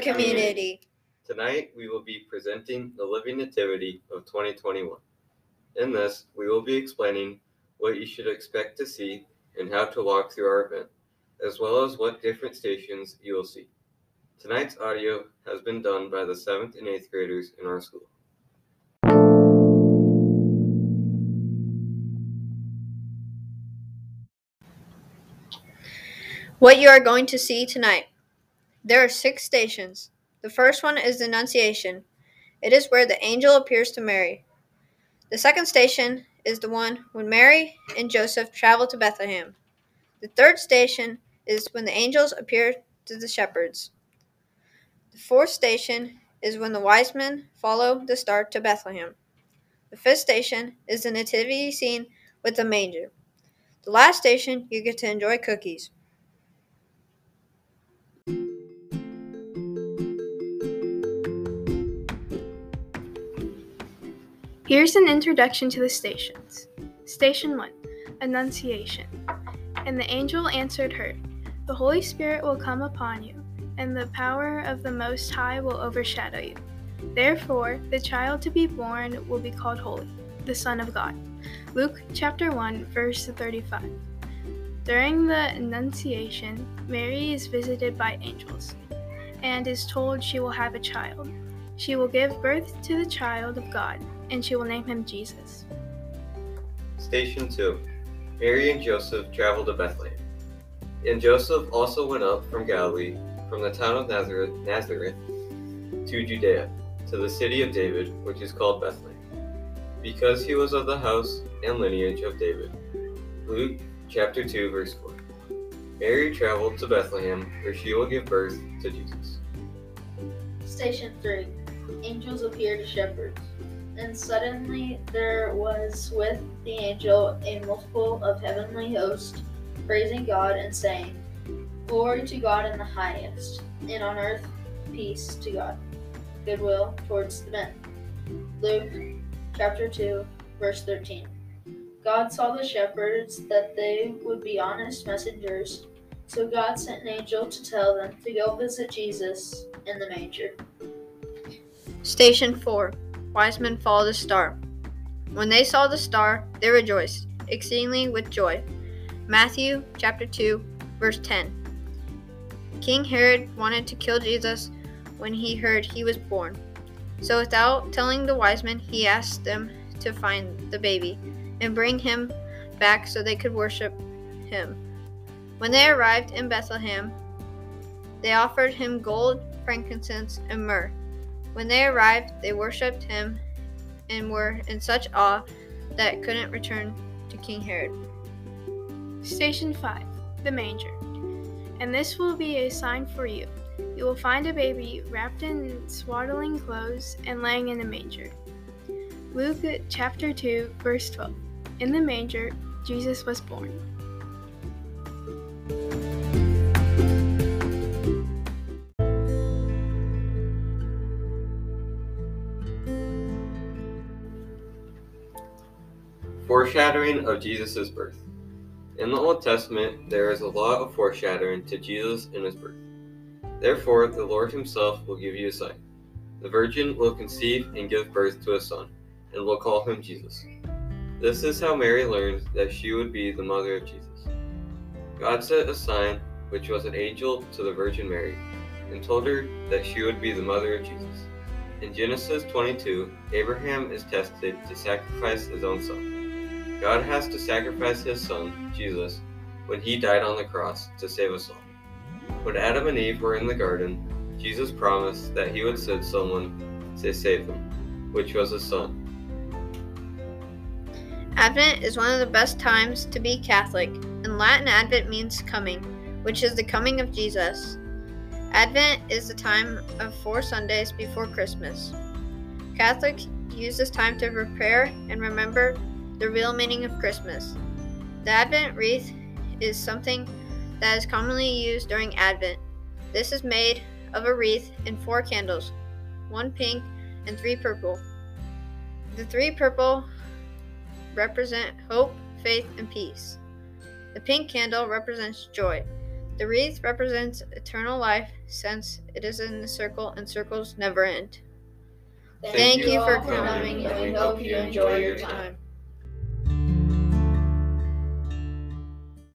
community. Tonight, we will be presenting the Living Nativity of 2021. In this, we will be explaining what you should expect to see and how to walk through our event, as well as what different stations you will see. Tonight's audio has been done by the 7th and 8th graders in our school. What you are going to see tonight. There are six stations. The first one is the Annunciation. It is where the angel appears to Mary. The second station is the one when Mary and Joseph travel to Bethlehem. The third station is when the angels appear to the shepherds. The fourth station is when the wise men follow the star to Bethlehem. The fifth station is the nativity scene with the manger. The last station, you get to enjoy cookies. Here's an introduction to the stations. Station 1 Annunciation. And the angel answered her, The Holy Spirit will come upon you, and the power of the Most High will overshadow you. Therefore, the child to be born will be called Holy, the Son of God. Luke chapter 1, verse 35. During the Annunciation, Mary is visited by angels and is told she will have a child. She will give birth to the child of God and she will name him Jesus. Station 2 Mary and Joseph travel to Bethlehem. And Joseph also went up from Galilee, from the town of Nazareth, Nazareth to Judea, to the city of David, which is called Bethlehem, because he was of the house and lineage of David. Luke chapter 2, verse 4. Mary traveled to Bethlehem, where she will give birth to Jesus. Station 3 Angels appear to shepherds. And suddenly there was with the angel a multitude of heavenly hosts, praising God and saying, Glory to God in the highest, and on earth peace to God, goodwill towards the men. Luke chapter 2, verse 13. God saw the shepherds that they would be honest messengers, so God sent an angel to tell them to go visit Jesus in the manger. Station 4 wise men followed the star. When they saw the star, they rejoiced exceedingly with joy. Matthew chapter 2, verse 10. King Herod wanted to kill Jesus when he heard he was born. So without telling the wise men, he asked them to find the baby and bring him back so they could worship him. When they arrived in Bethlehem, they offered him gold, frankincense, and myrrh. When they arrived, they worshipped him and were in such awe that couldn't return to King Herod. Station 5 The Manger. And this will be a sign for you. You will find a baby wrapped in swaddling clothes and laying in a manger. Luke chapter 2, verse 12. In the manger, Jesus was born. Foreshadowing of Jesus' birth. In the Old Testament, there is a lot of foreshadowing to Jesus and his birth. Therefore, the Lord himself will give you a sign. The virgin will conceive and give birth to a son, and will call him Jesus. This is how Mary learned that she would be the mother of Jesus. God sent a sign, which was an angel to the Virgin Mary, and told her that she would be the mother of Jesus. In Genesis 22, Abraham is tested to sacrifice his own son. God has to sacrifice his son, Jesus, when he died on the cross to save us all. When Adam and Eve were in the garden, Jesus promised that he would send someone to save them, which was his son. Advent is one of the best times to be Catholic. In Latin, Advent means coming, which is the coming of Jesus. Advent is the time of four Sundays before Christmas. Catholics use this time to prepare and remember the real meaning of Christmas. The Advent wreath is something that is commonly used during Advent. This is made of a wreath and four candles, one pink and three purple. The three purple represent hope, faith, and peace. The pink candle represents joy. The wreath represents eternal life since it is in a circle and circles never end. Thank, you for coming, and we hope you enjoy your time.